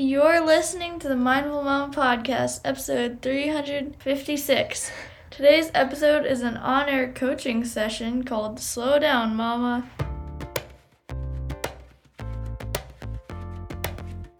You're listening to the Mindful Mom Podcast, episode 356. Today's episode is an on air coaching session called Slow Down, Mama.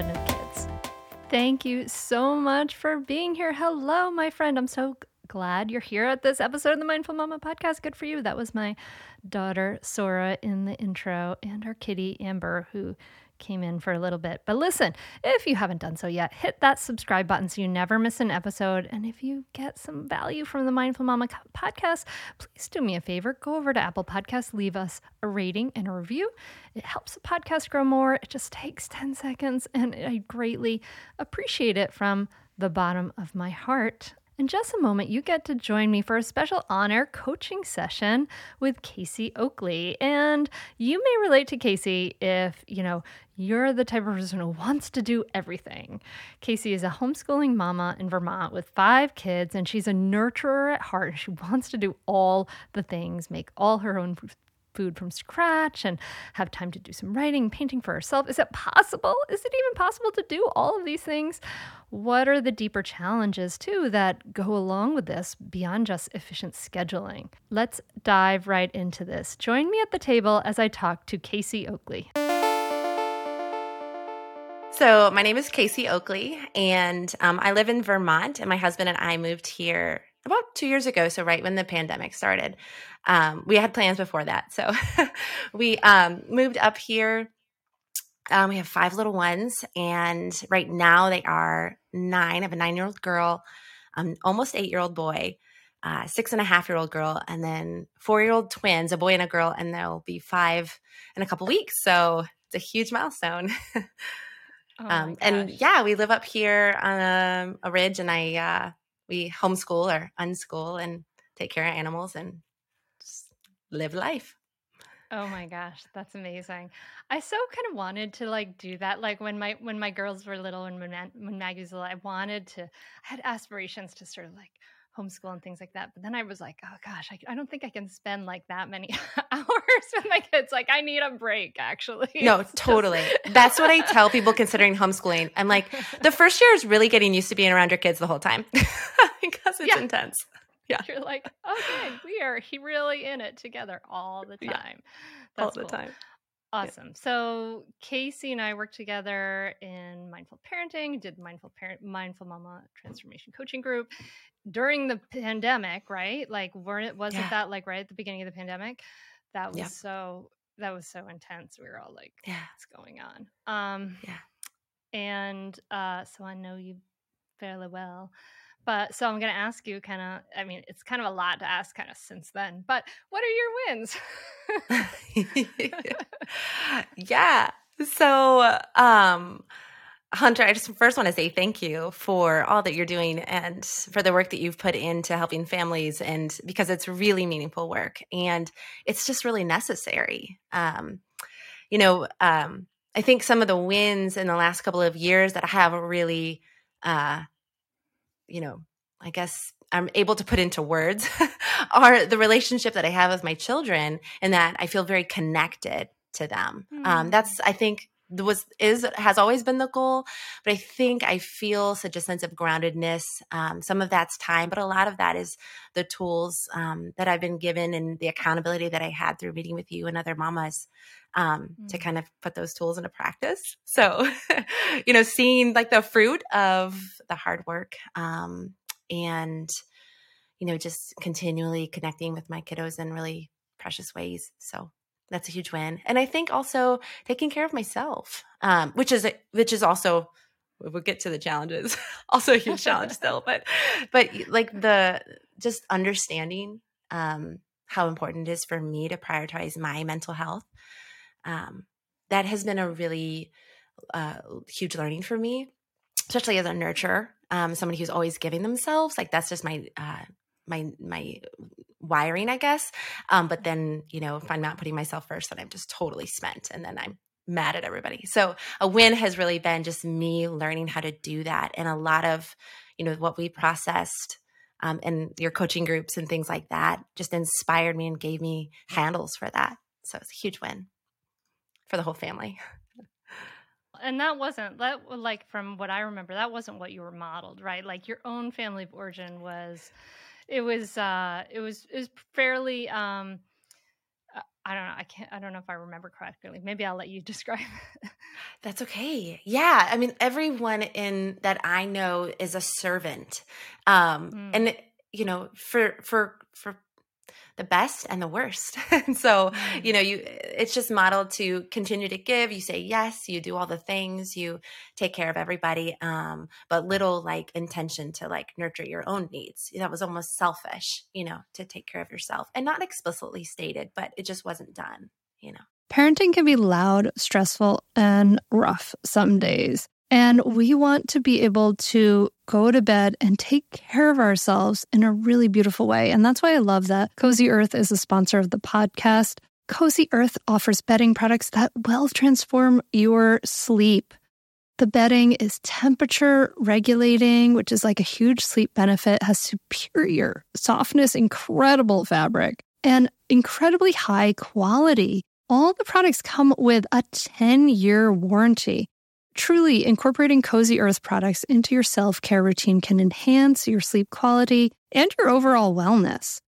confident kids. Thank you so much for being here. Hello, my friend. I'm so glad you're here at this episode of the Mindful Mama podcast. Good for you. That was my daughter, Sora, in the intro, and our kitty, Amber, who came in for a little bit. But listen, if you haven't done so yet, hit that subscribe button so you never miss an episode. And if you get some value from the Mindful Mama podcast, please do me a favor go over to Apple Podcasts, leave us a rating and a review. It helps the podcast grow more. It just takes 10 seconds, and I greatly appreciate it from the bottom of my heart. In just a moment, you get to join me for a special on air coaching session with Kasii Oakley. And you may relate to Kasii if, you know, you're the type of person who wants to do everything. Kasii is a homeschooling mama in Vermont with five kids, and she's a nurturer at heart. She wants to do all the things, make all her own food from scratch and have time to do some writing, painting for herself. Is it possible? Is it even possible to do all of these things? What are the deeper challenges, too, that go along with this beyond just efficient scheduling? Let's dive right into this. Join me at the table as I talk to Kasii Oakley. So, my name is Kasii Oakley, and um, I live in Vermont, and my husband and I moved here about two years ago. So, right when the pandemic started. Um, we had plans before that. So, we um, moved up here. Um, we have five little ones, and right now they are nine. I have a nine year old girl, um, almost eight year old boy, uh, six and a half year old girl, and then four year old twins, a boy and a girl, and they'll be five in a couple weeks. So, it's a huge milestone. Oh um, and yeah, we live up here on a, a ridge, and I uh, we homeschool or unschool and take care of animals and just live life. Oh my gosh, that's amazing. I so kind of wanted to like do that. Like when my when my girls were little and when, when Maggie was little, I wanted to. I had aspirations to sort of like homeschool and things like that. But then I was like, oh gosh, I, I don't think I can spend like that many hours with my kids. Like I need a break, actually. No, it's totally. Just... That's what I tell people considering homeschooling. I'm like, the first year is really getting used to being around your kids the whole time because it's yeah. intense. Yeah. You're like, okay, we are really in it together all the time. Yeah. all the cool. time. Awesome. Yeah. So Kasii and I worked together in mindful parenting, did mindful parent mindful mama transformation coaching group during the pandemic, right? Like weren't it wasn't yeah. that like right at the beginning of the pandemic? That was yeah. so that was so intense. We were all like, yeah. what's going on? Um yeah. And uh so I know you fairly well. But so I'm going to ask you kind of, I mean, it's kind of a lot to ask kind of since then, but what are your wins? yeah. So, um, Hunter, I just first want to say thank you for all that you're doing and for the work that you've put into helping families, and because it's really meaningful work and it's just really necessary. Um, you know, um, I think some of the wins in the last couple of years that I have really uh, you know, I guess I'm able to put into words are the relationship that I have with my children and that I feel very connected to them. Mm. Um, that's I think was is has always been the goal but i think i feel such a sense of groundedness um, some of that's time but a lot of that is the tools um, that i've been given and the accountability that i had through meeting with you and other mamas um, mm. to kind of put those tools into practice so you know seeing like the fruit of the hard work um, and you know just continually connecting with my kiddos in really precious ways so that's a huge win and i think also taking care of myself um, which is a, which is also we'll get to the challenges also a huge challenge still but but like the just understanding um, how important it is for me to prioritize my mental health um, that has been a really uh, huge learning for me especially as a nurturer um, somebody who's always giving themselves like that's just my uh, my my wiring i guess. Um, but then you know if i'm not putting myself first then i'm just totally spent and then i'm mad at everybody. So a win has really been just me learning how to do that and a lot of you know what we processed um, and your coaching groups and things like that just inspired me and gave me handles for that. So it's a huge win for the whole family. And that wasn't that like from what i remember that wasn't what you were modeled right? Like your own family of origin was it was uh it was it was fairly um uh, I don't know. I can't. I don't know if I remember correctly. Maybe I'll let you describe. That's okay. Yeah, I mean, everyone in that I know is a servant, um, mm. and you know, for for for the best and the worst. and so, mm. you know, you it's just modeled to continue to give. You say yes, you do all the things, you take care of everybody, um, but little like intention to like nurture your own needs. That was almost selfish, you know, to take care of yourself and not explicitly stated, but it just wasn't done, you know. Parenting can be loud, stressful, and rough some days. And we want to be able to go to bed and take care of ourselves in a really beautiful way. And that's why I love that Cozy Earth is a sponsor of the podcast. Cozy Earth offers bedding products that will transform your sleep. The bedding is temperature regulating, which is like a huge sleep benefit, has superior softness, incredible fabric, and incredibly high quality. All the products come with a 10 year warranty. Truly, incorporating Cozy Earth products into your self care routine can enhance your sleep quality and your overall wellness.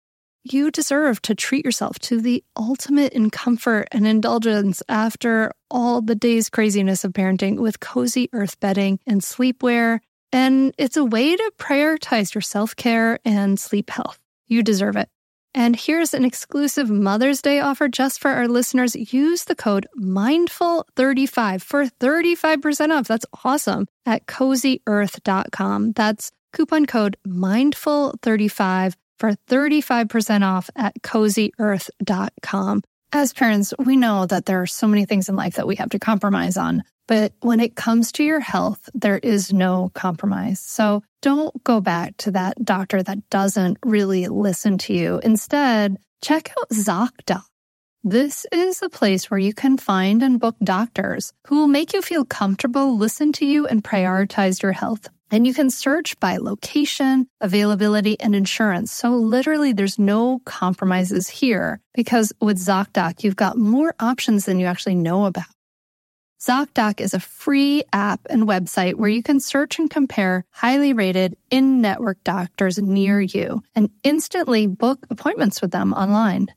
You deserve to treat yourself to the ultimate in comfort and indulgence after all the day's craziness of parenting with Cozy Earth bedding and sleepwear. And it's a way to prioritize your self care and sleep health. You deserve it. And here's an exclusive Mother's Day offer just for our listeners. Use the code MINDFUL35 for 35% off. That's awesome at cozyearth.com. That's coupon code MINDFUL35 for 35% off at cozyearth.com. As parents, we know that there are so many things in life that we have to compromise on. But when it comes to your health, there is no compromise. So don't go back to that doctor that doesn't really listen to you. Instead, check out ZocDoc. This is a place where you can find and book doctors who will make you feel comfortable, listen to you, and prioritize your health. And you can search by location, availability, and insurance. So literally there's no compromises here because with ZocDoc, you've got more options than you actually know about. ZocDoc is a free app and website where you can search and compare highly rated in network doctors near you and instantly book appointments with them online.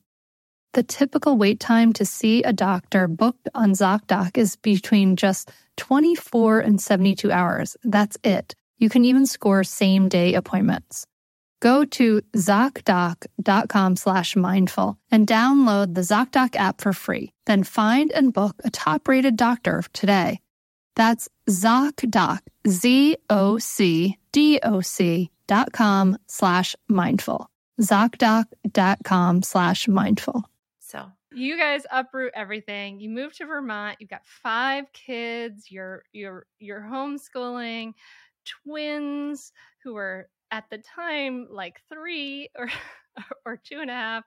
The typical wait time to see a doctor booked on ZocDoc is between just 24 and 72 hours. That's it. You can even score same day appointments. Go to ZocDoc.com slash mindful and download the ZocDoc app for free. Then find and book a top rated doctor today. That's ZocDoc, Z O C D O C dot com slash mindful. ZocDoc.com slash mindful. So you guys uproot everything. You move to Vermont. You've got five kids. You're you're you're homeschooling twins who were at the time like three or or two and a half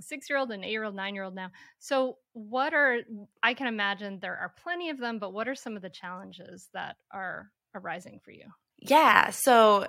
six year old and eight year old nine year old now. So what are i can imagine there are plenty of them but what are some of the challenges that are arising for you Yeah, so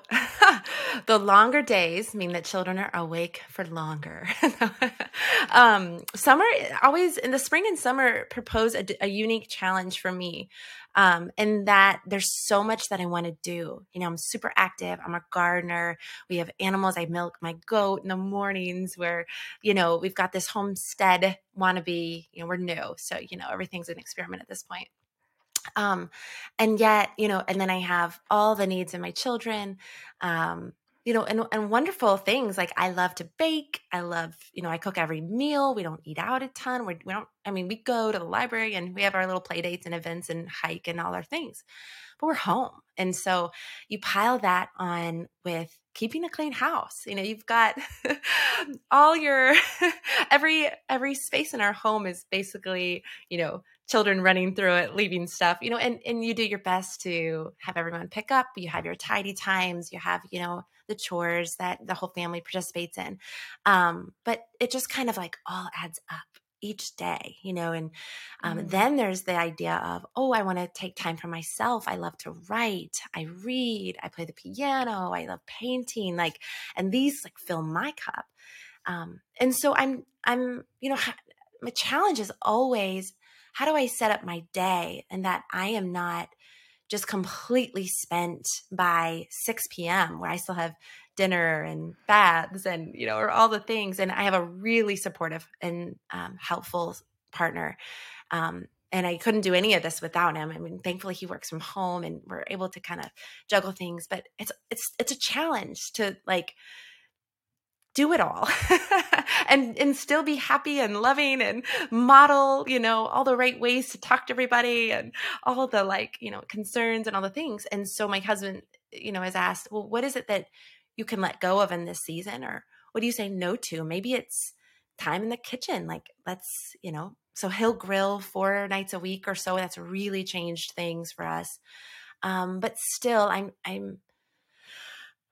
the longer days mean that children are awake for longer. um, summer always in the spring and summer propose a, a unique challenge for me, um, in that there's so much that I want to do. You know, I'm super active. I'm a gardener. We have animals. I milk my goat in the mornings. Where you know we've got this homestead wannabe. You know, we're new, so you know everything's an experiment at this point. Um, and yet, you know, and then I have all the needs of my children. Um, you know, and, and wonderful things like I love to bake. I love, you know, I cook every meal. We don't eat out a ton. We're, we don't, I mean, we go to the library and we have our little play dates and events and hike and all our things, but we're home. And so you pile that on with keeping a clean house. You know, you've got all your, every, every space in our home is basically, you know, children running through it, leaving stuff, you know, and, and you do your best to have everyone pick up. You have your tidy times, you have, you know, the chores that the whole family participates in. Um, but it just kind of like all adds up each day, you know, and um, mm-hmm. then there's the idea of, oh, I want to take time for myself. I love to write, I read, I play the piano, I love painting, like, and these like fill my cup. Um, and so I'm, I'm, you know, my challenge is always how do I set up my day and that I am not just completely spent by 6 p.m. where I still have dinner and baths and you know or all the things and I have a really supportive and um, helpful partner um, and I couldn't do any of this without him. I mean, thankfully he works from home and we're able to kind of juggle things, but it's it's it's a challenge to like do it all and and still be happy and loving and model you know all the right ways to talk to everybody and all the like you know concerns and all the things. And so my husband you know has asked well what is it that you can let go of in this season? Or what do you say no to? Maybe it's time in the kitchen. Like let's you know so he'll grill four nights a week or so. That's really changed things for us. Um but still i'm i'm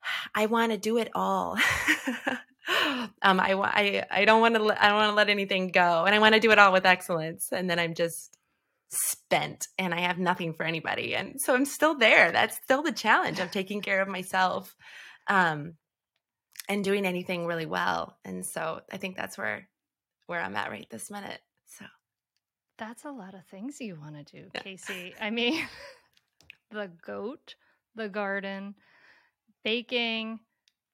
I want to do it all. um, I, I, I don't want to, I don't want to let anything go and I want to do it all with excellence. And then I'm just spent and I have nothing for anybody. And so I'm still there. That's still the challenge of taking care of myself. Um, and doing anything really well. And so I think that's where, where I'm at right this minute. So that's a lot of things you want to do, Kasii. I mean, the goat, the garden, baking,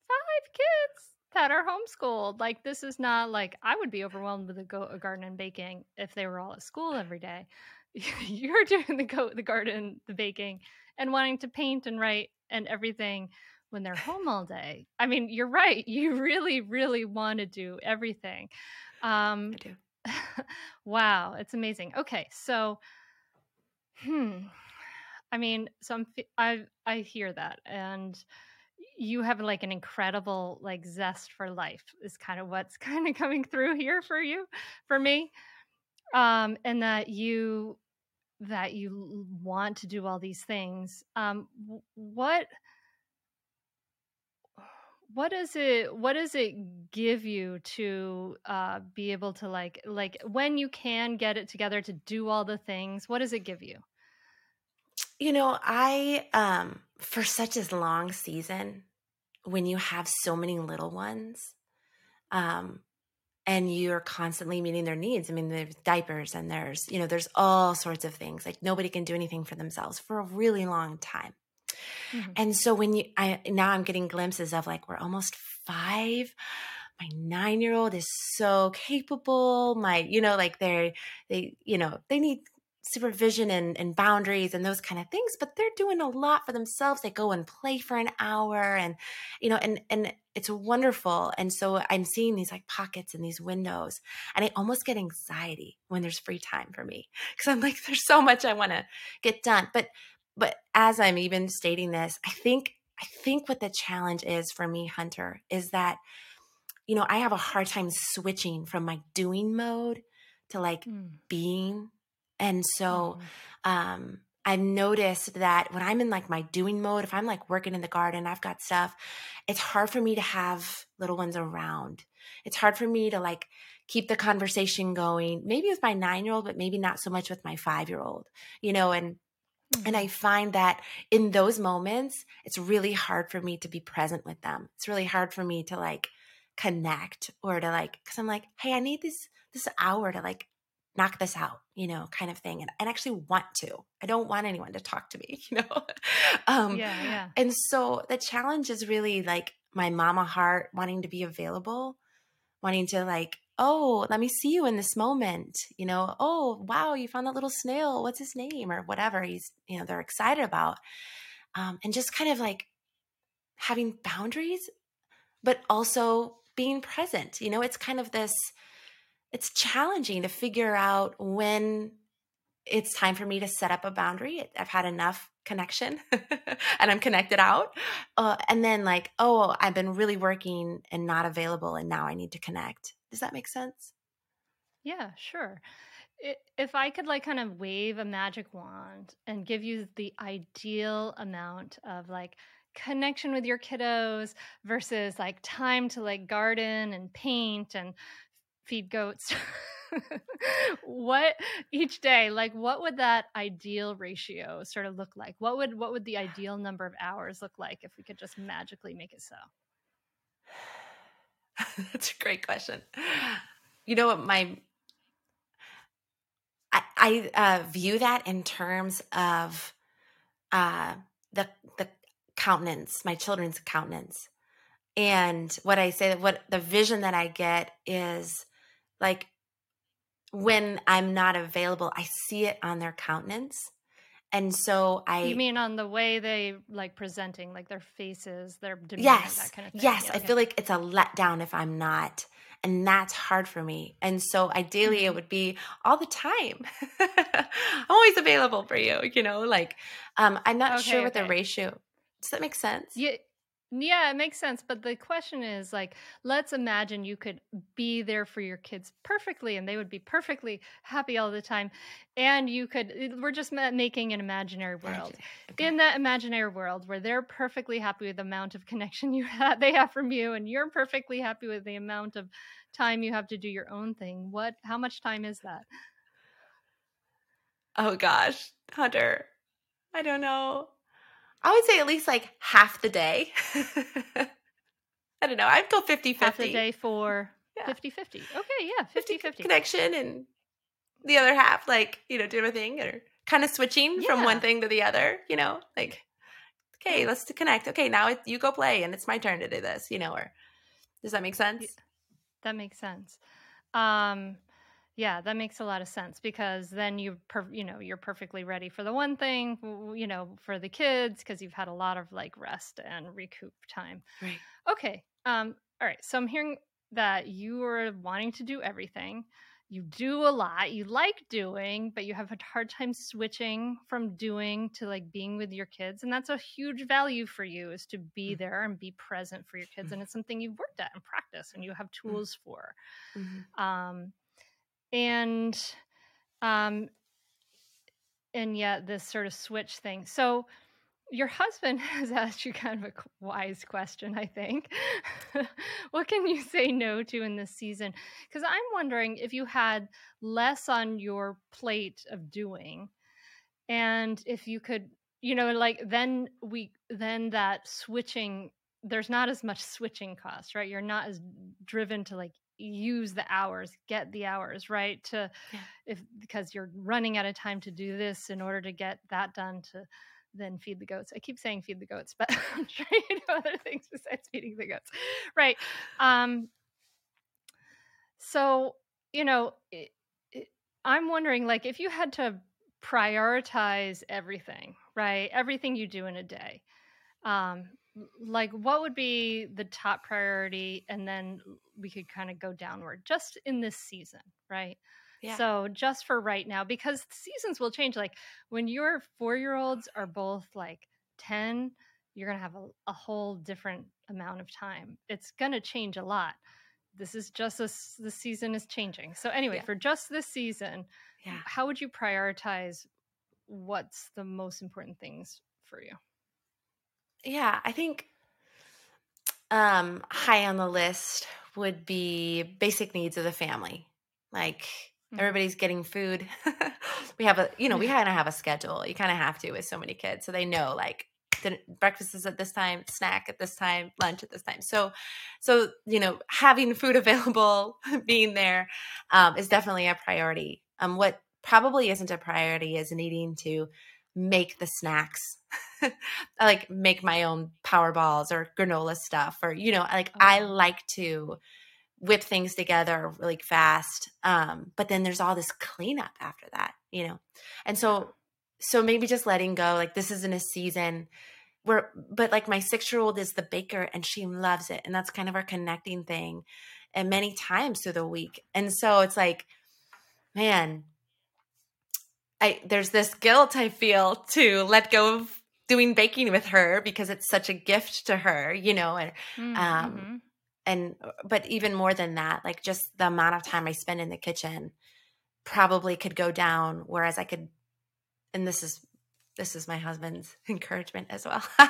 five kids that are homeschooled. Like this is not like I would be overwhelmed with the goat a garden and baking if they were all at school every day. You're doing the goat, the garden, the baking, and wanting to paint and write and everything when they're home all day. I mean, you're right. You really, really want to do everything. Um, I do. wow, it's amazing. Okay, so, hmm. I mean, so I'm, I I hear that, and you have like an incredible like zest for life is kind of what's kind of coming through here for you for me um and that you that you want to do all these things um what what does it what does it give you to uh be able to like like when you can get it together to do all the things what does it give you? You know, I um for such a long season, when you have so many little ones, um, and you're constantly meeting their needs. I mean, there's diapers and there's, you know, there's all sorts of things. Like nobody can do anything for themselves for a really long time. Mm-hmm. And so when you I now I'm getting glimpses of like we're almost five my nine year old is so capable. My, you know, like they're, they, you know, they need supervision and, and boundaries and those kind of things but they're doing a lot for themselves. They go and play for an hour and you know and and it's wonderful. And so i'm seeing these like pockets and these windows and i almost get anxiety when there's free time for me because i'm like there's so much i want to get done. But but as i'm even stating this i think i think what the challenge is for me hunter is that you know i have a hard time switching from my doing mode to like mm. being and so mm-hmm. um, I've noticed that when I'm in like my doing mode, if I'm like working in the garden, I've got stuff, it's hard for me to have little ones around. It's hard for me to like keep the conversation going, maybe with my nine year old, but maybe not so much with my five year old, you know, and Mm-hmm. And I find that in those moments, it's really hard for me to be present with them. It's really hard for me to like connect or to like, cause I'm like, hey, I need this this hour to like knock this out, you know, kind of thing. And I actually want to. I don't want anyone to talk to me, you know? um, yeah, yeah. And so the challenge is really like my mama heart wanting to be available, wanting to like, oh, let me see you in this moment, you know, oh, wow, you found that little snail. What's his name? Or whatever he's, you know, they're excited about. Um, and just kind of like having boundaries, but also being present. You know, it's kind of this it's challenging to figure out when it's time for me to set up a boundary. I've had enough connection and I'm connected out. Uh, and then, like, oh, I've been really working and not available, and now I need to connect. Does that make sense? Yeah, sure. If I could, like, kind of wave a magic wand and give you the ideal amount of, like, connection with your kiddos versus like time to like garden and paint and feed goats. What each day like what would that ideal ratio sort of look like? What would what would the ideal number of hours look like if we could just magically make it so? That's a great question. You know what my i, I uh, view that in terms of uh, the the countenance my children's countenance. And what i say what the vision that i get is like when I'm not available, I see it on their countenance. And so I You mean on the way they like presenting, like their faces, their demeanor, yes, that kind of thing. Yes. Yeah, I feel like it's a letdown if I'm not. And that's hard for me. And so ideally mm-hmm. it would be all the time. I'm always available for you, you know, like um I'm not okay, sure what okay. the ratio. Does that make sense? Yeah yeah, it makes sense. But the question is like, let's imagine you could be there for your kids perfectly and they would be perfectly happy all the time. And you could, eh, we're just making an imaginary world. Okay. In that imaginary world where they're perfectly happy with the amount of connection you have, they have from you, and you're perfectly happy with the amount of time you have to do your own thing, what, how much time is that? Oh gosh, Hunter, I don't know. I would say at least like half the day. I don't know. I'd go 50 50. Half the day for 50 yeah. 50. Okay, yeah, 50 50. Connection and the other half, like, you know, doing a thing or kind of switching yeah. from one thing to the other, you know, like, okay, let's connect. Okay, now it, you go play and it's my turn to do this, you know, or does that make sense? That makes sense. Um, yeah, that makes a lot of sense because then you per- you know, you're perfectly ready for the one thing, you know, for the kids because you've had a lot of like rest and recoup time. Right. Okay. Um all right. So I'm hearing that you are wanting to do everything. You do a lot. You like doing, but you have a hard time switching from doing to like being with your kids. And that's a huge value for you is to be mm-hmm. there and be present for your kids. Mm-hmm. And it's something you've worked at and practice and you have mm-hmm. tools for. Mm-hmm. Um and um and yet this sort of switch thing. So your husband has asked you kind of a wise question i think. What can you say no to in this season? Because i'm wondering if you had less on your plate of doing and if you could you know like then we then that switching there's not as much switching cost right? You're not as driven to like use the hours get the hours right to yeah. if because you're running out of time to do this in order to get that done to then feed the goats i keep saying feed the goats but i'm sure you know other things besides feeding the goats right um so you know it, it, i'm wondering like if you had to prioritize everything right everything you do in a day um like what would be the top priority and then we could kind of go downward just in this season right yeah. so just for right now because seasons will change like when your four year olds are both like 10 you're going to have a, a, whole different amount of time it's going to change a lot this is just as the season is changing so anyway yeah. for just this season yeah. how would you prioritize what's the most important things for you yeah, I think um, high on the list would be basic needs of the family. Like mm-hmm. everybody's getting food, we have a you know we kind of have a schedule. You kind of have to with so many kids so they know like the breakfast is at this time snack at this time lunch at this time. So so you know having food available being there um, is definitely a priority. Um, what probably isn't a priority is needing to make the snacks. I like make my own power balls or granola stuff or you know like oh. i like to whip things together really fast um but then there's all this cleanup after that you know? And so so maybe just letting go like this isn't a season where but like my six year old is the baker and she loves it and that's kind of our connecting thing and many times through the week. And so it's like man I there's this guilt I feel to let go of doing baking with her because it's such a gift to her, you know, and mm, um, mm-hmm. um and but even more than that, like just the amount of time I spend in the kitchen probably could go down whereas I could and this is this is my husband's encouragement as well.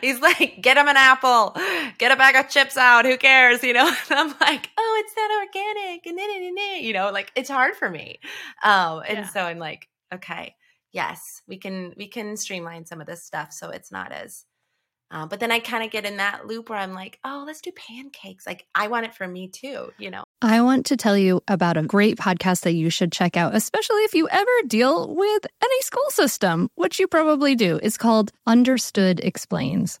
He's like, get him an apple, get a bag of chips out. Who cares? You know, and I'm like, oh, it's not organic. And then, you know, like it's hard for me. Um, and yeah. so I'm like, okay, yes, we can we can streamline some of this stuff so it's not as uh, but then I kind of get in that loop where I'm like, oh, let's do pancakes. Like, I want it for me too, you know? I want to tell you about a great podcast that you should check out, especially if you ever deal with any school system, which you probably do. It's called Understood Explains.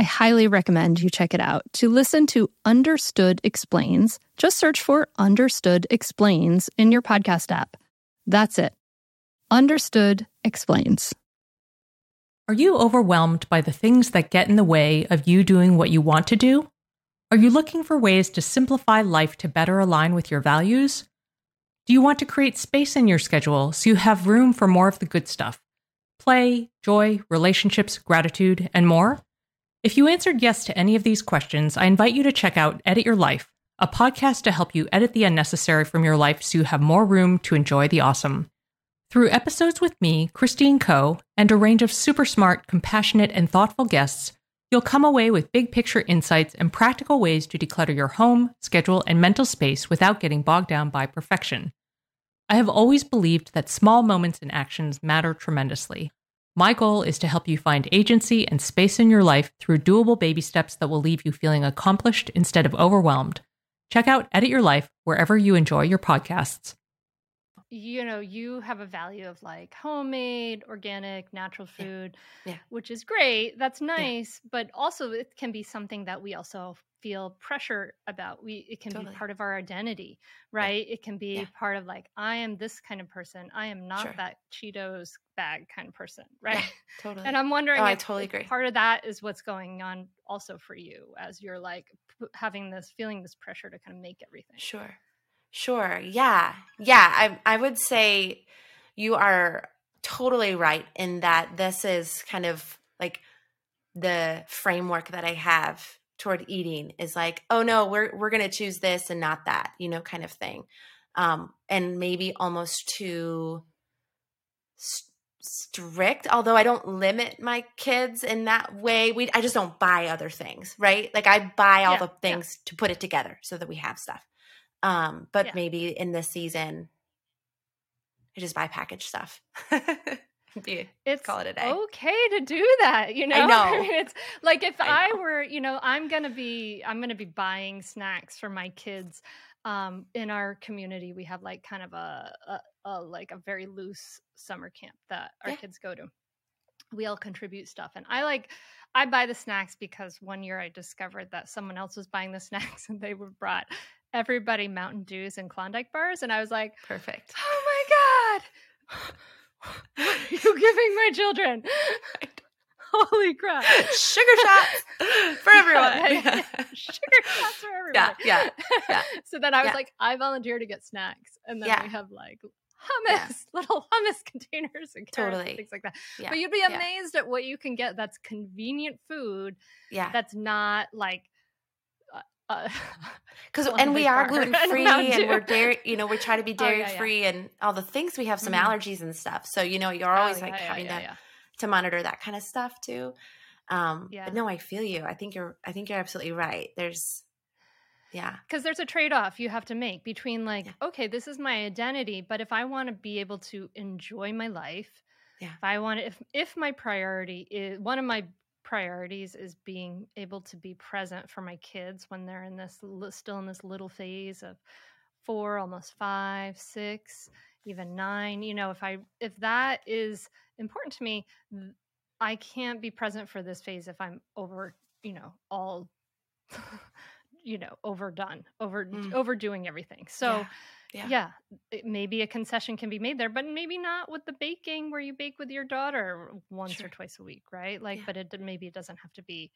I highly recommend you check it out. To listen to Understood Explains, just search for Understood Explains in your podcast app. That's it. Understood Explains. Are you overwhelmed by the things that get in the way of you doing what you want to do? Are you looking for ways to simplify life to better align with your values? Do you want to create space in your schedule so you have room for more of the good stuff? Play, joy, relationships, gratitude, and more? If you answered yes to any of these questions, I invite you to check out Edit Your Life, a podcast to help you edit the unnecessary from your life so you have more room to enjoy the awesome. Through episodes with me, Christine Koh, and a range of super smart, compassionate, and thoughtful guests, you'll come away with big picture insights and practical ways to declutter your home, schedule, and mental space without getting bogged down by perfection. I have always believed that small moments and actions matter tremendously. My goal is to help you find agency and space in your life through doable baby steps that will leave you feeling accomplished instead of overwhelmed. Check out Edit Your Life wherever you enjoy your podcasts. You know, you have a value of like homemade, organic, natural food, yeah. Yeah. which is great. That's nice, yeah. but also it can be something that we also feel pressure about we it can totally. be part of our identity right it can be part of like i am this kind of person i am not sure. that cheetos bag kind of person right totally and i'm oh, wondering oh, if, i totally agree part of that is what's going on also for you as you're like p- having this feeling this pressure to kind of make everything sure sure yeah yeah i i would say you are totally right in that this is kind of like the framework that i have toward eating is like, oh no, we're we're going to choose this and not that, you know, kind of thing. Um, and maybe almost too st- strict. Although I don't limit my kids in that way. We I just don't buy other things, right? Like I buy all yeah, the things yeah. to put it together so that we have stuff. Um, but yeah. maybe in this season, I just buy packaged stuff. be it's call it a day. Okay to do that, you know. I know. it's like if I, I were, you know, I'm gonna be I'm gonna be buying snacks for my kids. Um, in our community, we have like kind of a, a, a like a very loose summer camp that our yeah. kids go to. we all contribute stuff. And I like, I buy the snacks because one year I discovered that someone else was buying the snacks and they were brought everybody Mountain Dews and Klondike bars. And I was like, Perfect. oh my God, what are you giving my children? Holy crap. Sugar shots for everyone. Yeah. Sugar shots for everyone. Yeah, yeah, yeah. so then I was Yeah. like, I volunteer to get snacks. And then Yeah. we have like Yeah. hummus, little hummus containers and Totally. things like that. Yeah, But you'd be yeah. amazed at what you can get that's convenient food Yeah. that's not like uh, uh, Because and we are gluten free and we're dairy. You know, we try to be Oh, yeah, dairy yeah. free and all the things. We have some Mhm. allergies and stuff. So you know, you're oh, always yeah, like having to to monitor that kind of stuff too. Um, Yeah. But no, I feel you. I think you're. I think you're absolutely right. There's, yeah, because there's a trade-off you have to make between like okay this is my identity but if i want to be able to enjoy my life Yeah. if i want to if if my priority is one of my priorities is being able to be present for my kids when they're in this still in this little phase of four almost five six even nine you know if i if that is important to me i can't be present for this phase if i'm over you know all you know overdone over Mm. overdoing everything so yeah, yeah, it- maybe a concession can be made there but maybe not with the baking where you bake with your daughter once Sure. or twice a week right? Like Yeah. but it maybe it doesn't have to be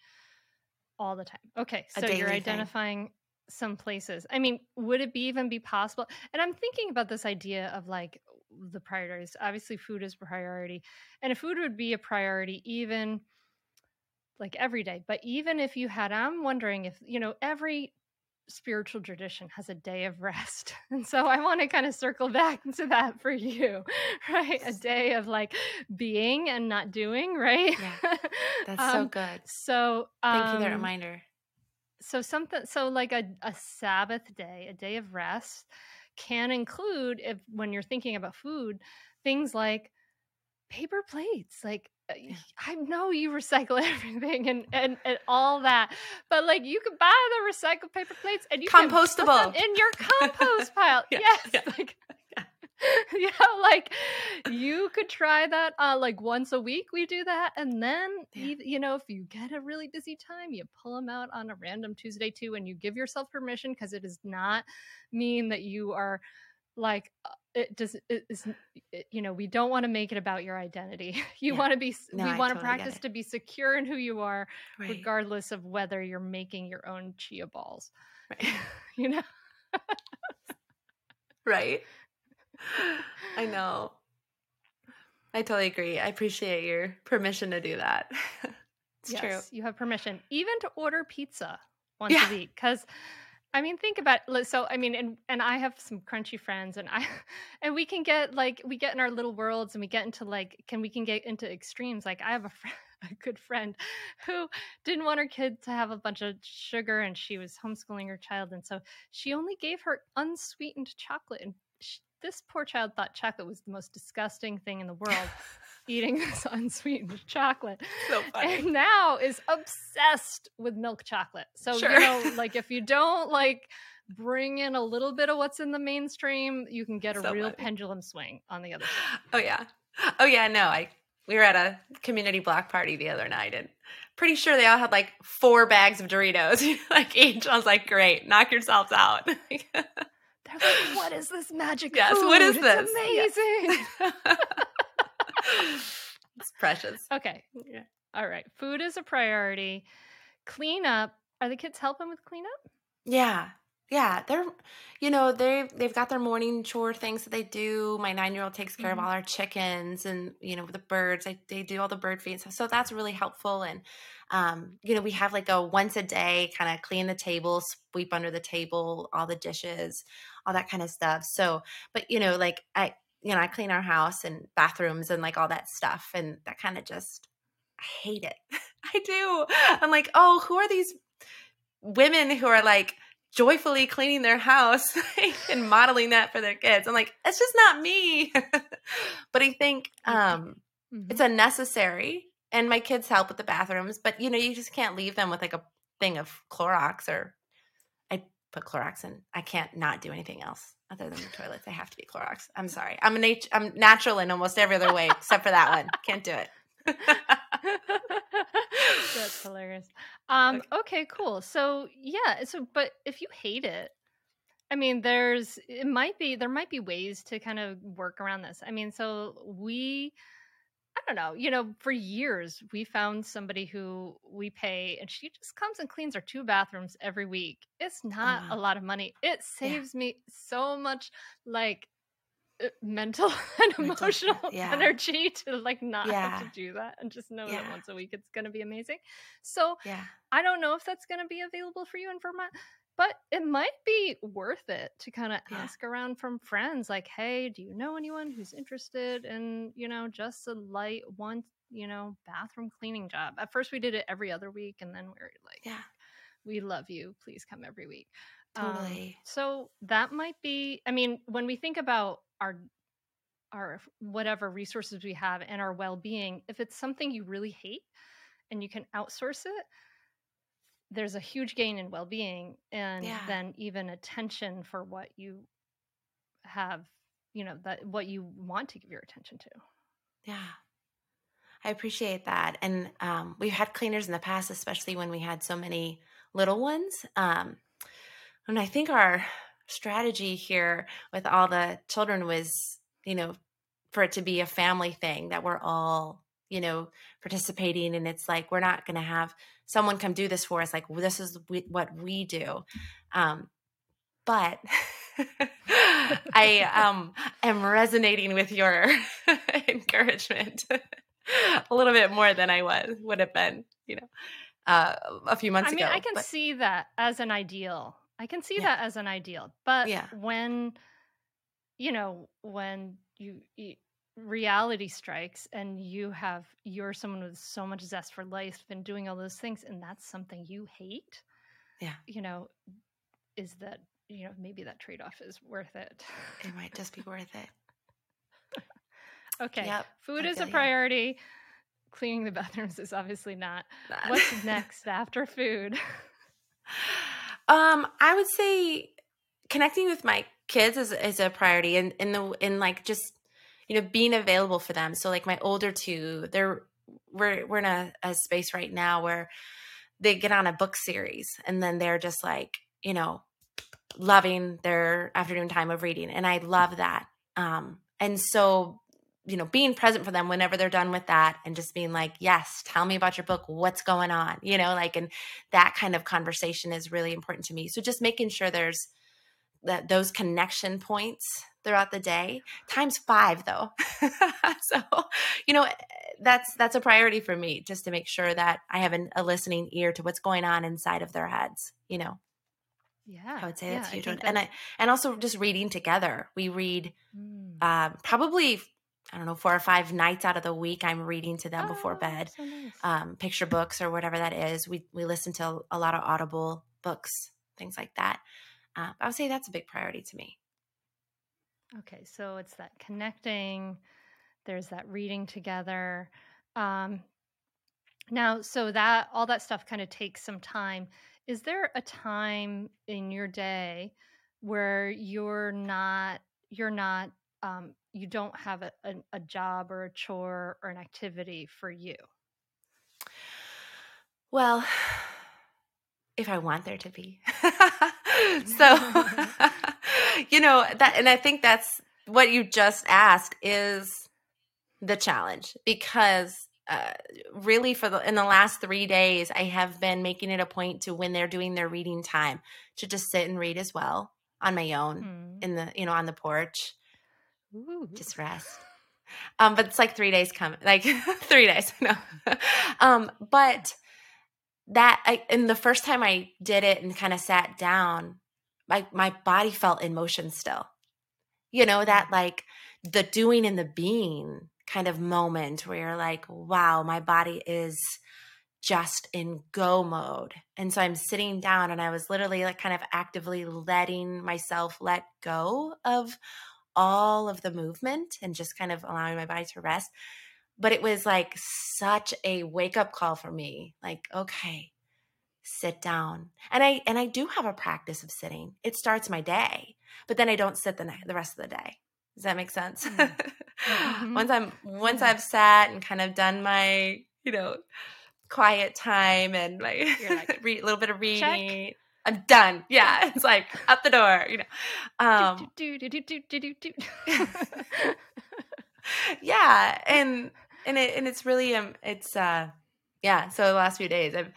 all the time. Okay so you're daily thing. identifying some places. I mean would it be even be possible? And i'm thinking about this idea of like the priorities. Obviously food is priority and if food would be a priority even like every day. But even if you had i'm wondering if you know every spiritual tradition has a day of rest and so i want to kind of circle back to that for you right a day of like being and not doing right Yeah, That's so Um, good. so Thank you for that um, reminder. so something so like a, a sabbath day a day of rest can include if when you're thinking about food things like paper plates like. I know you recycle everything and, and and all that but like you could buy the recycled paper plates and you can put them Compostable. in your compost pile. Yeah, yes yeah, like yeah. like you could try that uh like once a week we do that and then Yeah. you know if you get a really busy time you pull them out on a random tuesday too and you give yourself permission because it does not mean that you are like uh, it does it is you know we don't want to make it about your identity you Yeah. want to be No, we want to totally get practice to be secure in who you are Right. regardless of whether you're making your own chia balls right. you know right. I know. I totally agree. I appreciate your permission to do that. it's true. you have permission even to order pizza once Yeah. a week because I mean, think about so. I mean, and and I have some crunchy friends, and I and we can get like we get in our little worlds, and we get into like can we can get into extremes. Like I have a a good friend who didn't want her kid to have a bunch of sugar, and she was homeschooling her child, and so she only gave her unsweetened chocolate. And sh this poor child thought chocolate was the most disgusting thing in the world, eating this unsweetened chocolate so funny. and now is obsessed with milk chocolate. So Sure. you know, like if you don't like bring in a little bit of what's in the mainstream, you can get a So real funny. pendulum swing on the other side. Oh yeah. Oh yeah, no, I we were at a community block party the other night and pretty sure they all had like four bags of Doritos, like each. I was like, great, knock yourselves out. They're like, "What is this magic Yes, food? what is It's this?" Amazing." It's precious. okay, Yeah. all right. Food is a priority. Cleanup. Are the kids helping with cleanup? Yeah. Yeah. They're you know, they they've got their morning chore things that they do. My nine year old takes care Mhm. of all our chickens and you know, the birds. I, they do all the bird feed stuff. So that's really helpful. And um, you know, we have like a once a day kind of clean the table, sweep under the table, all the dishes, all that kind of stuff. So, but you know, like I you know, I clean our house and bathrooms and like all that stuff. And that kind of just I hate it. I do. I'm like, oh, who are these women who are like joyfully cleaning their house and modeling that for their kids. I'm like, it's just not me. but I think um Mhm. it's unnecessary and my kids help with the bathrooms, but you know, you just can't leave them with like a thing of Clorox or I put Clorox in. I can't not do anything else other than the toilets. They have to be Clorox. I'm sorry. I'm a nat- I'm natural in almost every other way except for that one. Can't do it. That's hilarious. Um, okay, cool. So yeah, so but if you hate it, I mean, there's it might be there might be ways to kind of work around this. I mean, so we I don't know, you know, for years we found somebody who we pay and she just comes and cleans our two bathrooms every week. It's not Oh, a mm. lot of money. It yeah. saves me so much like mental and Mental, emotional yeah. energy to like not have to do that and just know that once a week it's going to be amazing. So, Yeah. I don't know if that's going to be available for you in Vermont, but it might be worth it to kind of Yeah. ask around from friends like, "Hey, do you know anyone who's interested in, you know, just a light one, you know, bathroom cleaning job?" At first we did it every other week and then we are like, Yeah. "We love you. Please come every week." Um, Totally. so that might be I mean, when we think about our our whatever resources we have and our well-being, if it's something you really hate and you can outsource it, there's a huge gain in well-being and Yeah. then even attention for what you have, you know, that what you want to give your attention to. Yeah. I appreciate that. And um, we've had cleaners in the past, especially when we had so many little ones. Um, and I think our strategy here with all the children was, you know, for it to be a family thing that we're all, you know, participating. And it's like, we're not going to have someone come do this for us. Like, this is we, what we do. Um, but I um, am resonating with your encouragement a little bit more than I was would have been, you know, uh, a few months I mean, ago. I can but- see that as an ideal. I can see Yeah. that as an ideal. But Yeah. when you know, when you, you reality strikes and you have you're someone with so much zest for life and doing all those things and that's something you hate. Yeah. You know, is that you know, maybe that trade-off is worth it. it might just be worth it. okay. Yep, Food I is a feel you. priority. Cleaning the bathrooms is obviously not. Not- What's next after food? Um, I would say connecting with my kids is, is a priority and in the in like just you know being available for them. So like my older two, they're we're we're in a, a space right now where they get on a book series and then they're just like, you know, loving their afternoon time of reading. And I love that. Um, and so you know, being present for them whenever they're done with that and just being like, yes, tell me about your book. What's going on? You know, like, and that kind of conversation is really important to me. So just making sure there's that those connection points throughout the day times five though. so, you know, that's, that's a priority for me just to make sure that I have an, a listening ear to what's going on inside of their heads, you know, Yeah. I would say yeah, that's I huge. think one. And I, and also just reading together. We read Mm. um, probably I don't know four or five nights out of the week. I'm reading to them before Oh, bed, so nice. um, picture books or whatever that is. We we listen to a lot of Audible books, things like that. Uh, I would say that's a big priority to me. Okay, so it's that connecting, there's that reading together. Um, now, so that all that stuff kind of takes some time. Is there a time in your day where you're not, you're not, um, you don't have a, a, a job or a chore or an activity for you? Well, if I want there to be. so, you know, that, and I think that's what you just asked is the challenge because uh, really for the in the last three days i have been making it a point to when they're doing their reading time to just sit and read as well on my own Hmm. in the you know on the porch Ooh. just rest um but it's like three days coming like three days no um but that I, and the first time i did it and kind of sat down my my body felt in motion still. You know that mm. like the doing and the being kind of moment where you're like wow my body is just in go mode. And so i'm sitting down and i was literally like kind of actively letting myself let go of all of the movement and just kind of allowing my body to rest but it was like such a wake up call for me like okay sit down and i and i do have a practice of sitting it starts my day but then i don't sit the, the rest of the day does that make sense Mm. mm-hmm. once I'm once I've sat and kind of done my, you know, quiet time and like, like read a little bit of reading. Check. I'm done. Yeah, it's like up the door, you know. Um, yeah, and and it and it's really um it's uh yeah. So the last few days I've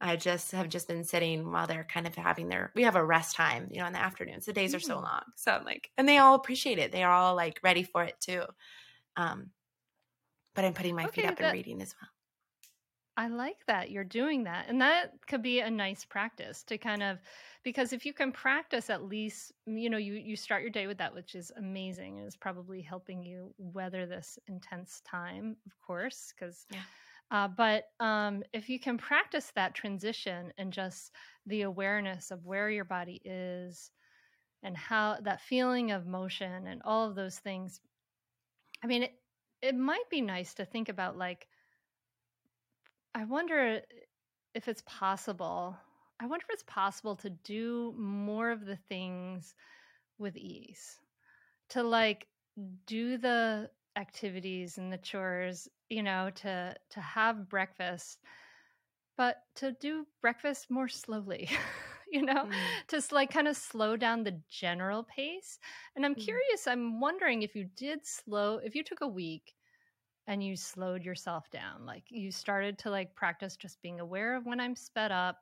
I just have just been sitting while they're kind of having their we have a rest time, you know, in the afternoons. The days are so mm. long. So I'm like and they all appreciate it. They're all like ready for it too. Um but I'm putting my okay, feet up that, and reading as well. I like that you're doing that. And that could be a nice practice to kind of because if you can practice at least, you know, you you start your day with that which is amazing is probably helping you weather this intense time, of course, cuz yeah uh, but um, if you can practice that transition and just the awareness of where your body is and how that feeling of motion and all of those things, I mean, it, it might be nice to think about like, I wonder if it's possible. I wonder if it's possible to do more of the things with ease, to like do the activities and the chores you know to to have breakfast but to do breakfast more slowly you know mm. to like kind of slow down the general pace and i'm mm. curious i'm wondering if you did slow if you took a week and you slowed yourself down like you started to like practice just being aware of when i'm sped up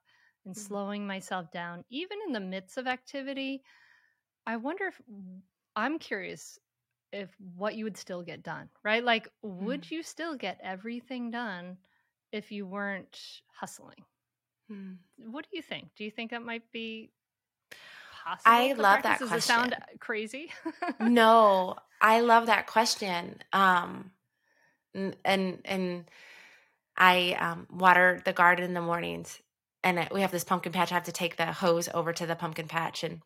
and mm. slowing myself down even in the midst of activity i wonder if i'm curious if what you would still get done, right? Like, would mm. you still get everything done if you weren't hustling? Mm. What do you think? Do you think that might be possible? I love that question. Does it sound crazy? no, I love that question. Um, and and I um, water the garden in the mornings, and we have this pumpkin patch. I have to take the hose over to the pumpkin patch and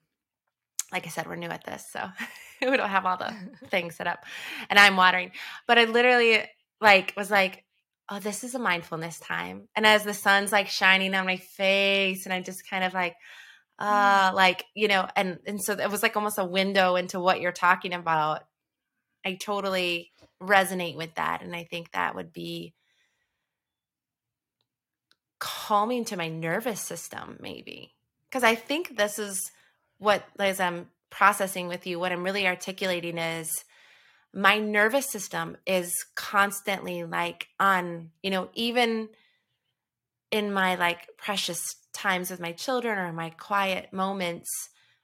like I said, we're new at this, so we don't have all the things set up. And I'm watering, but I literally like was like, "Oh, this is a mindfulness time." And as the sun's like shining on my face, and I'm just kind of like, uh, like you know, and and so it was like almost a window into what you're talking about. I totally resonate with that, and I think that would be calming to my nervous system, maybe because I think this is what as I'm processing with you, what I'm really articulating is my nervous system is constantly like on, you know, even in my like precious times with my children or my quiet moments,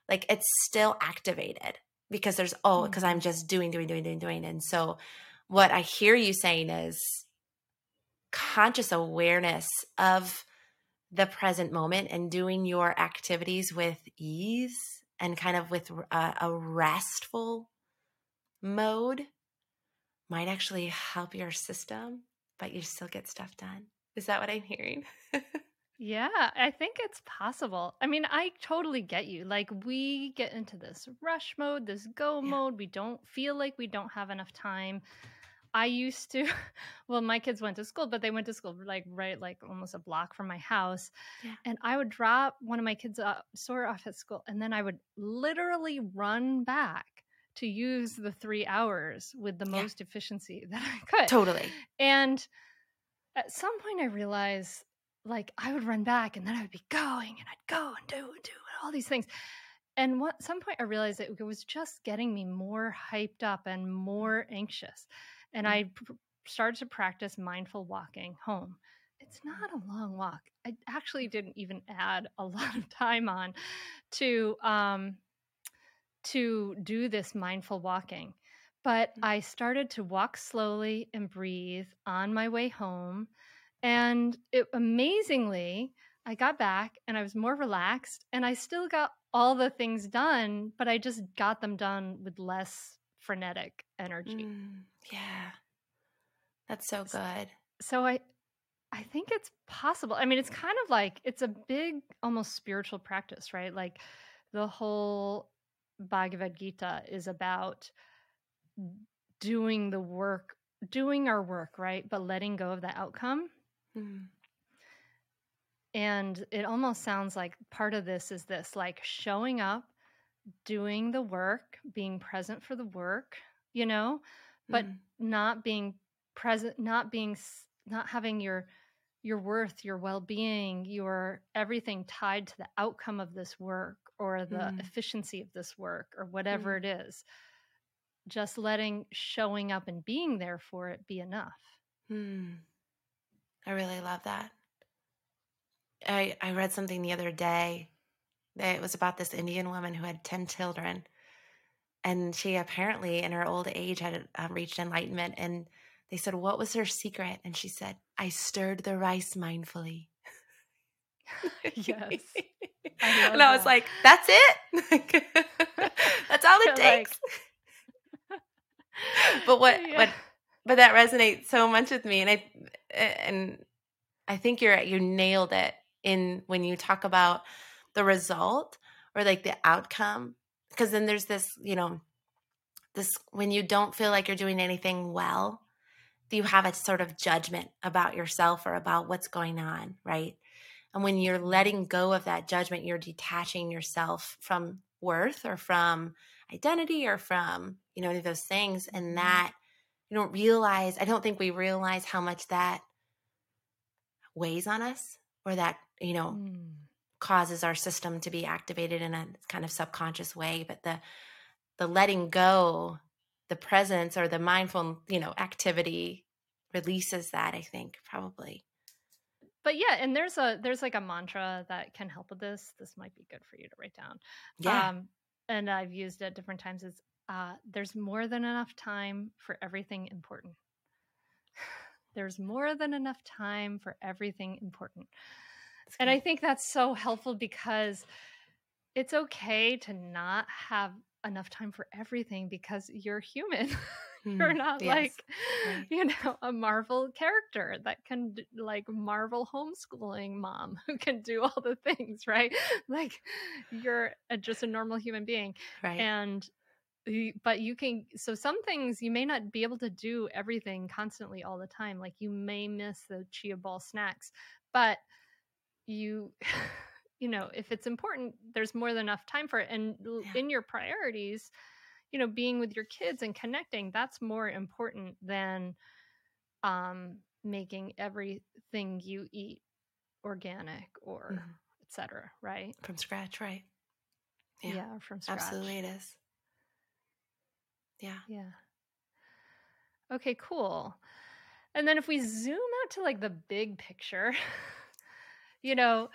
like it's still activated because there's oh, because I'm mm-hmm. just doing, doing, doing, doing, doing. And so what I hear you saying is conscious awareness of the present moment and doing your activities with ease and kind of with a, a restful mode might actually help your system, but you still get stuff done. Is that what I'm hearing? yeah, I think it's possible. I mean, I totally get you. Like, we get into this rush mode, this go yeah. mode. We don't feel like we don't have enough time. I used to, well, my kids went to school, but they went to school like right, like almost a block from my house. Yeah. And I would drop one of my kids up, sort off at school, and then I would literally run back to use the three hours with the yeah. most efficiency that I could. Totally. And at some point, I realized like I would run back and then I would be going and I'd go and do and do and all these things. And at some point, I realized it was just getting me more hyped up and mm. more anxious and. I pr- started to practice mindful walking home. It's not a long walk. I actually didn't even add a lot of time on to um, to do this mindful walking. But mm. I started to walk slowly and breathe on my way home. And it, amazingly, I got back and I was more relaxed and I still got all the things done, but I just got them done with less frenetic energy. Mm, yeah. That's so good. So I I think it's possible. I mean, it's kind of like it's a big almost spiritual practice, right? Like the whole Bhagavad Gita is about doing the work, doing our work, right? But letting go of the outcome. Mm. And it almost sounds like part of this is this like showing up doing the work, being present for the work, you know, but mm. not being present, not being, not having your, your worth, your well being, your everything tied to the outcome of this work or the mm. efficiency of this work or whatever mm. it is. Just letting showing up and being there for it be enough. Mm. I really love that. I, I read something the other day it was about this Indian woman who had 10 children. And she apparently, in her old age, had um, reached enlightenment. And they said, What was her secret? And she said, I stirred the rice mindfully. yes. I and I was like, That's it. That's all it takes. Like... but what, yeah. what, but that resonates so much with me. And I, and I think you're, you nailed it in when you talk about the result or like the outcome because then there's this you know this when you don't feel like you're doing anything well you have a sort of judgment about yourself or about what's going on right and when you're letting go of that judgment you're detaching yourself from worth or from identity or from you know any of those things and mm-hmm. that you don't realize i don't think we realize how much that weighs on us or that you know mm. Causes our system to be activated in a kind of subconscious way but the the letting go the presence or the mindful you know activity releases that i think probably. But yeah and there's a there's like a mantra that can help with this this might be good for you to write down yeah. um, and i've used it different times is uh, there's more than enough time for everything important. There's more than enough time for everything important and I think that's so helpful because it's okay to not have enough time for everything because you're human. you're hmm, not yes. like, right. you know, a Marvel character that can like Marvel homeschooling mom who can do all the things, right? Like you're a, just a normal human being. Right. And but you can so some things you may not be able to do everything constantly all the time like you may miss the chia ball snacks but you you know if it's important there's more than enough time for it and yeah. in your priorities you know being with your kids and connecting that's more important than um making everything you eat organic or mm-hmm. etc right? From scratch right. Yeah. yeah from scratch. absolutely it is. Yeah. Yeah. Okay cool. And then if we zoom out to like the big picture you know,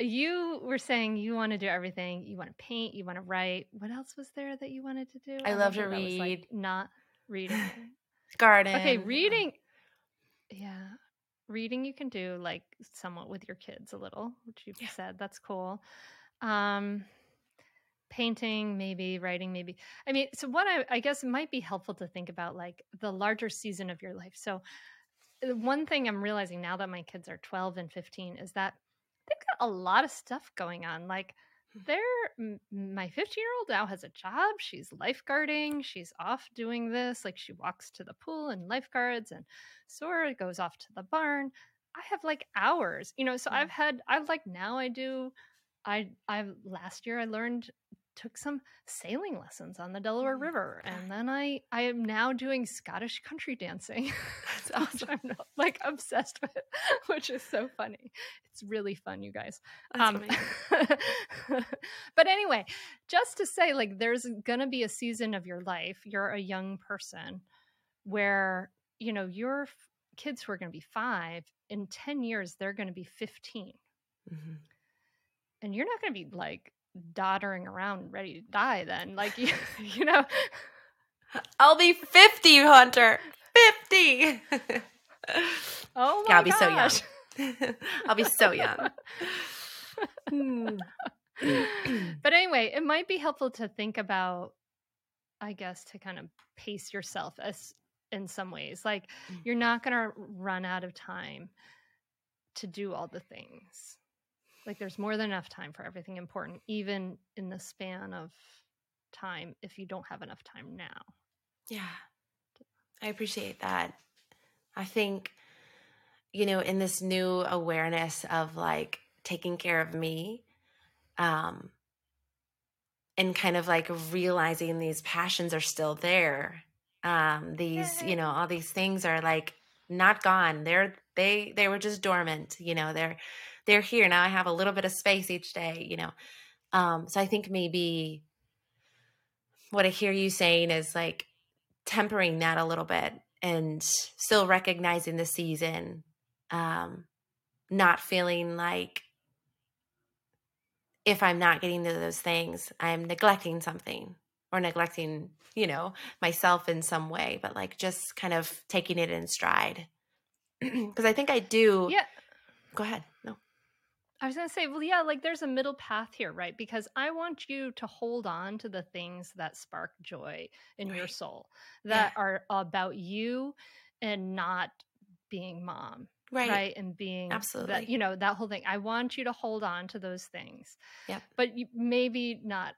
you were saying you want to do everything. You want to paint, you want to write. What else was there that you wanted to do? I, I love to read. Like not reading. Garden. Okay, reading. Yeah. Reading you can do like somewhat with your kids a little, which you've yeah. said. That's cool. Um painting maybe writing maybe i mean so what I, I guess might be helpful to think about like the larger season of your life so one thing I'm realizing now that my kids are 12 and 15 is that they've got a lot of stuff going on. Like, hmm. they're my 15 year old now has a job. She's lifeguarding. She's off doing this. Like, she walks to the pool and lifeguards, and Sora goes off to the barn. I have like hours, you know. So I've had, I've like now I do. I I last year I learned took some sailing lessons on the Delaware oh River, and then I I am now doing Scottish country dancing. That's awesome. I'm like obsessed with, which is so funny. It's really fun, you guys. Um, but anyway, just to say, like, there's gonna be a season of your life. You're a young person where you know your kids who are going to be five in 10 years they're going to be 15 mm-hmm. and you're not going to be like doddering around ready to die then like you, you know i'll be 50 hunter 50 oh my yeah, i'll be gosh. so young i'll be so young hmm. but anyway it might be helpful to think about i guess to kind of pace yourself as in some ways like mm. you're not going to run out of time to do all the things like there's more than enough time for everything important even in the span of time if you don't have enough time now yeah i appreciate that i think you know in this new awareness of like taking care of me um and kind of like realizing these passions are still there Um, these, you know, all these things are like not gone. They're they they were just dormant. You know, they're they're here now. I have a little bit of space each day. You know, um, so I think maybe what I hear you saying is like tempering that a little bit and still recognizing the season, um, not feeling like if I'm not getting to those things, I'm neglecting something or neglecting, you know, myself in some way, but like just kind of taking it in stride. Because I think I do. Yeah. Go ahead. I was going to say, well, yeah, like there's a middle path here, right? Because I want you to hold on to the things that spark joy in right. your soul that yeah. are about you and not being mom. Right. right. And being absolutely, that, you know, that whole thing. I want you to hold on to those things. Yeah. But you, maybe not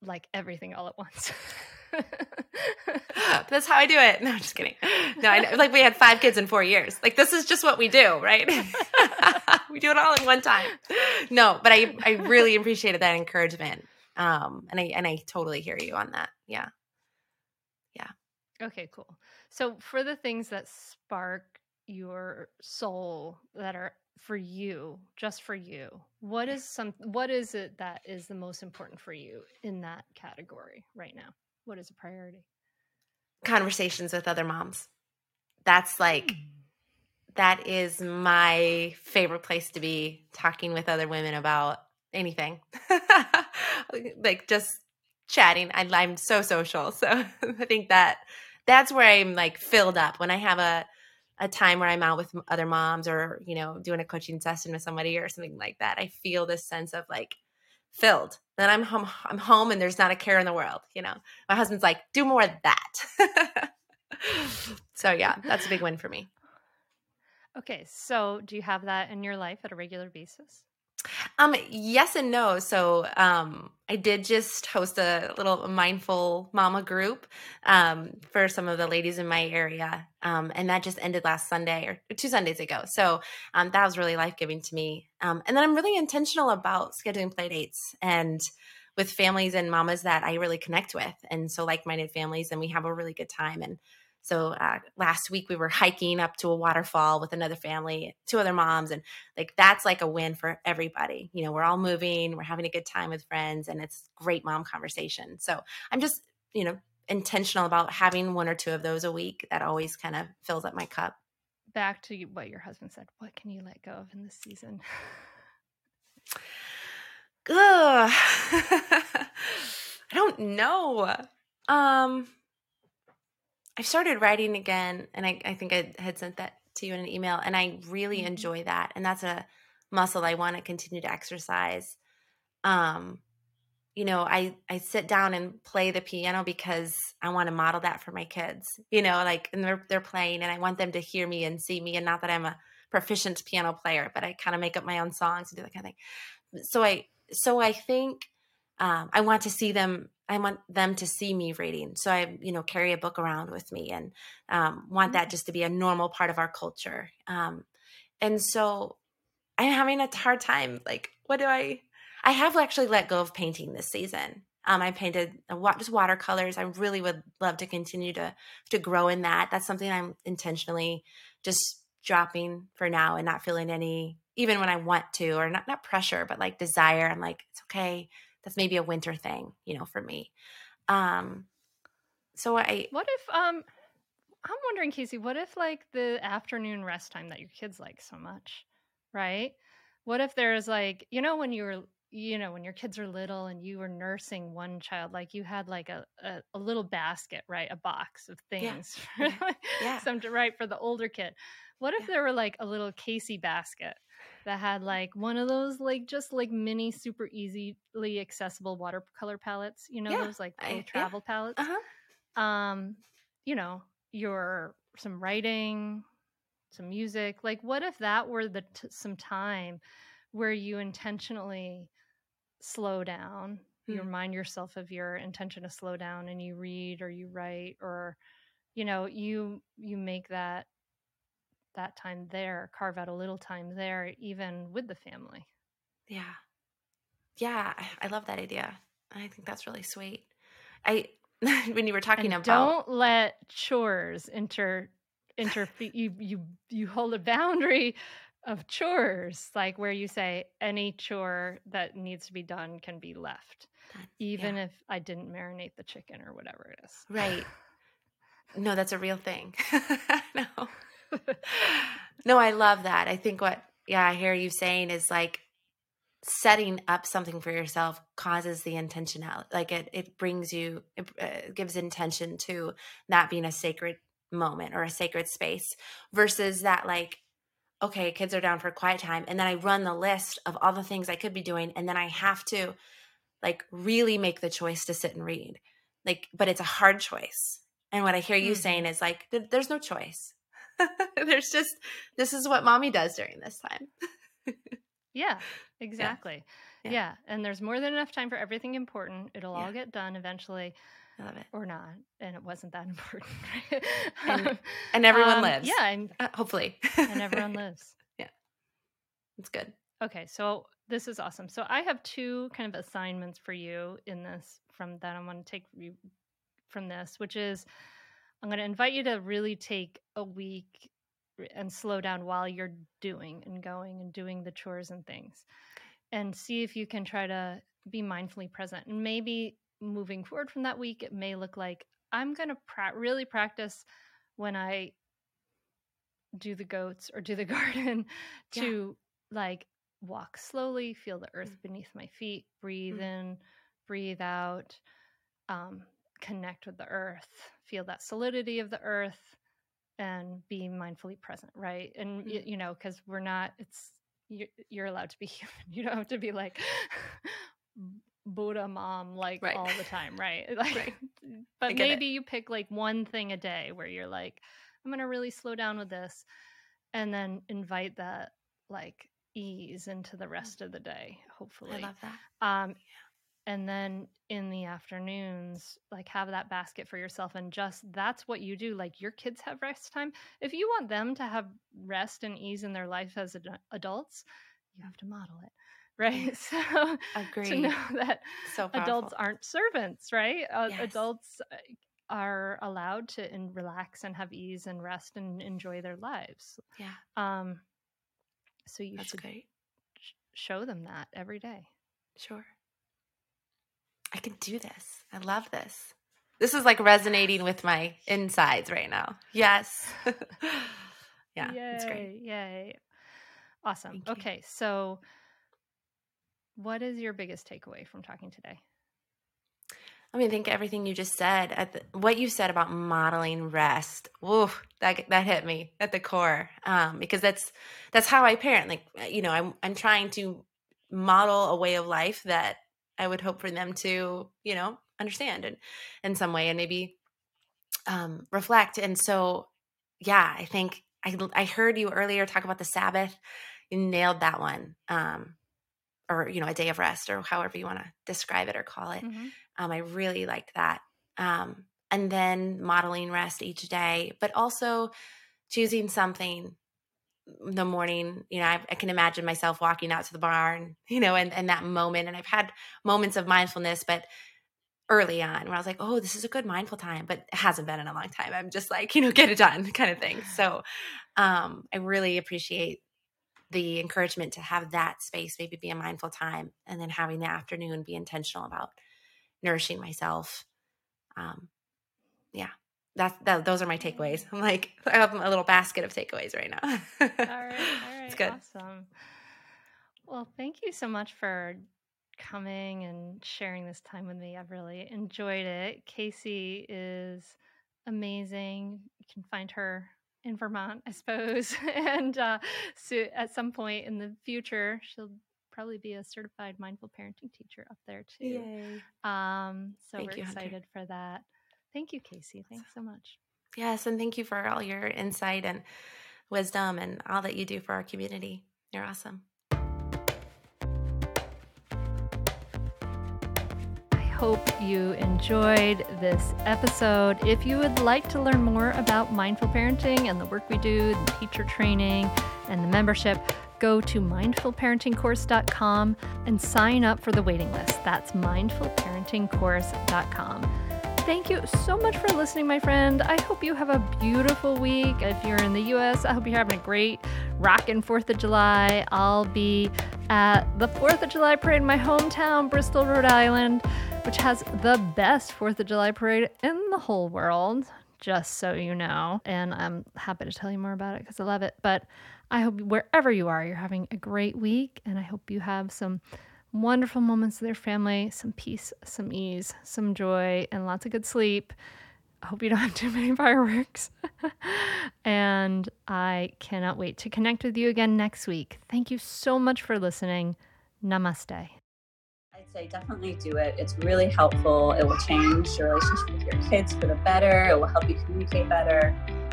like everything all at once. That's how I do it. No, I'm just kidding. No, I like we had five kids in four years. Like this is just what we do, right? we do it all in one time. No, but I I really appreciated that encouragement. Um, and I and I totally hear you on that. Yeah, yeah. Okay, cool. So for the things that spark your soul that are for you just for you what is some what is it that is the most important for you in that category right now what is a priority? Conversations with other moms. That's like mm. that is my favorite place to be talking with other women about anything. Like just chatting. I, i'm so social so i think that that's where i'm like filled up. When i have a a time where I'm out with other moms or, you know, doing a coaching session with somebody or something like that, I feel this sense of like filled. Then I'm home I'm home and there's not a care in the world, you know. My husband's like, "Do more of that." so yeah, that's a big win for me. Okay, so do you have that in your life at a regular basis? Um, yes and no. So um, I did just host a little mindful mama group um, for some of the ladies in my area, um, and that just ended last Sunday or two Sundays ago. So um, that was really life giving to me. Um, and then I'm really intentional about scheduling play dates and with families and mamas that I really connect with, and so like minded families, and we have a really good time and so uh, last week we were hiking up to a waterfall with another family, two other moms, and like that's like a win for everybody. You know, we're all moving, we're having a good time with friends, and it's great mom conversation. So I'm just, you know, intentional about having one or two of those a week. That always kind of fills up my cup. Back to what your husband said. What can you let go of in this season? Ugh. I don't know. Um I've started writing again, and I, I think I had sent that to you in an email, and I really mm-hmm. enjoy that. And that's a muscle I want to continue to exercise. Um, you know, I I sit down and play the piano because I want to model that for my kids. You know, like and they're they're playing, and I want them to hear me and see me, and not that I'm a proficient piano player, but I kind of make up my own songs and do that kind of thing. So I so I think um, I want to see them I want them to see me reading. So I, you know, carry a book around with me and um, want that mm. just to be a normal part of our culture. Um, and so I'm having a hard time. Like, what do I? I have actually let go of painting this season. Um, I painted just watercolors. I really would love to continue to to grow in that. That's something I'm intentionally just dropping for now and not feeling any, even when I want to, or not not pressure, but like desire. I'm like, it's okay that's maybe a winter thing, you know, for me. Um, so I. What if um, I'm wondering, Kasii, what if like the afternoon rest time that your kids like so much, right? What if there's like, you know, when you were you know when your kids are little and you were nursing one child like you had like a, a, a little basket right a box of things yeah, yeah. some to write for the older kid what if yeah. there were like a little Kasii basket that had like one of those like just like mini super easily accessible watercolor palettes you know yeah. those like I, travel yeah. palettes uh-huh. um you know your some writing some music like what if that were the t- some time where you intentionally slow down mm-hmm. you remind yourself of your intention to slow down and you read or you write or you know you you make that that time there, carve out a little time there, even with the family. Yeah. Yeah. I love that idea. I think that's really sweet. I, when you were talking And about don't let chores inter interfere. you you you hold a boundary of chores, like where you say any chore that needs to be done can be left, even Yeah. if I didn't marinate the chicken or whatever it is. right. No, that's a real thing. no. no, I love that. I think what yeah, I hear you saying is like setting up something for yourself causes the intentionality. Like it it brings you it uh, gives intention to that being a sacred moment or a sacred space versus that like okay, kids are down for quiet time and then I run the list of all the things I could be doing and then I have to like really make the choice to sit and read. Like but it's a hard choice. And what I hear you Mhm. saying is like th- there's no choice. there's just this is what mommy does during this time. Yeah, exactly. Yeah. Yeah. And there's more than enough time for everything important. It'll Yeah. all get done eventually I love it. or not. And it wasn't that important. right? And- Um, And everyone um, lives. Yeah. And, Uh, hopefully. and everyone lives. Yeah, it's good. Okay. So this is awesome. So I have two kind of assignments for you in this from that I want to take you from this, which is I'm going to invite you to really take a week and slow down while you're doing and going and doing the chores and things and see if you can try to be mindfully present and maybe moving forward from that week it may look like i'm going to pra- really practice when i do the goats or do the garden Yeah. to like walk slowly feel the earth Mm. beneath my feet breathe Mm. in breathe out um, connect with the earth feel that solidity of the earth and be mindfully present right and y- Mm. you know because we're not it's you're, you're allowed to be human you don't have to be like buddha mom like Right. all the time right like Right. but get it. maybe you pick like one thing a day where you're like i'm gonna really slow down with this and then invite that like ease into the rest of the day hopefully I love that. um and then in the afternoons like have that basket for yourself and just that's what you do like your kids have rest time if you want them to have rest and ease in their life as ad- adults you have to model it right so Agree. to know that so powerful. adults aren't servants right uh, Yes. adults uh, are allowed to in, relax and have ease and rest and enjoy their lives Yeah, um so you that's should great. sh- show them that every day Sure. I can do this. I love this. This is like resonating with my insides right now. Yes. yeah, it's great. Yay, Yay. Awesome. Okay, so what is your biggest takeaway from talking today? I mean, I think everything you just said, at the, what you said about modeling rest, woo, that that hit me at the core, um, because that's that's how I parent. Like, you know, I'm I'm trying to model a way of life that I would hope for them to, you know, understand and in some way and maybe um, reflect. And so, yeah, I think I I heard you earlier talk about the Sabbath. You nailed that one, um, or you know, a day of rest, or however you want to describe it or call it. Um, I really liked that. Um, and then modeling rest each day, but also choosing something the morning. You know, I, I can imagine myself walking out to the barn, you know, and, and that moment. And I've had moments of mindfulness, but early on where I was like, oh, this is a good mindful time, but it hasn't been in a long time. I'm just like, you know, get it done kind of thing. So um, I really appreciate the encouragement to have that space, maybe be a mindful time, and then having the afternoon be intentional about nourishing myself. Um, yeah, that's that, those are my takeaways. I'm like, I have a little basket of takeaways right now. all right, all right. It's good. Awesome. Well, thank you so much for coming and sharing this time with me. I've really enjoyed it. Kasii is amazing. You can find her in Vermont, I suppose. and uh, so at some point in the future, she'll probably be a certified mindful parenting teacher up there too. Yay. Um, so Thank we're you, Hunter. excited for that. Thank you, Kasii. Thanks so much. Yes, and thank you for all your insight and wisdom and all that you do for our community. You're awesome. I hope you enjoyed this episode. If you would like to learn more about mindful parenting and the work we do, the teacher training, and the membership, go to mindfulparentingcourse.com and sign up for the waiting list. That's mindfulparentingcourse.com. Thank you so much for listening, my friend. I hope you have a beautiful week. If you're in the US, I hope you're having a great rockin' 4th of July. I'll be at the 4th of July parade in my hometown, Bristol, Rhode Island, which has the best 4th of July parade in the whole world, just so you know. And I'm happy to tell you more about it because I love it. But I hope wherever you are, you're having a great week, and I hope you have some wonderful moments with your family, some peace, some ease, some joy, and lots of good sleep. I hope you don't have too many fireworks. and I cannot wait to connect with you again next week. Thank you so much for listening. Namaste. I'd say definitely do it. It's really helpful. It will change your relationship with your kids for the better. It will help you communicate better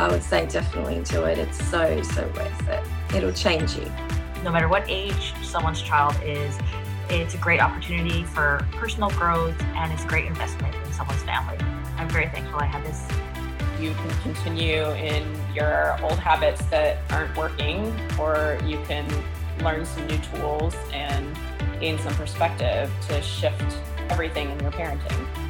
I would say definitely do it. It's so, so worth it. It'll change you. No matter what age someone's child is, it's a great opportunity for personal growth and it's a great investment in someone's family. I'm very thankful I had this. You can continue in your old habits that aren't working, or you can learn some new tools and gain some perspective to shift everything in your parenting.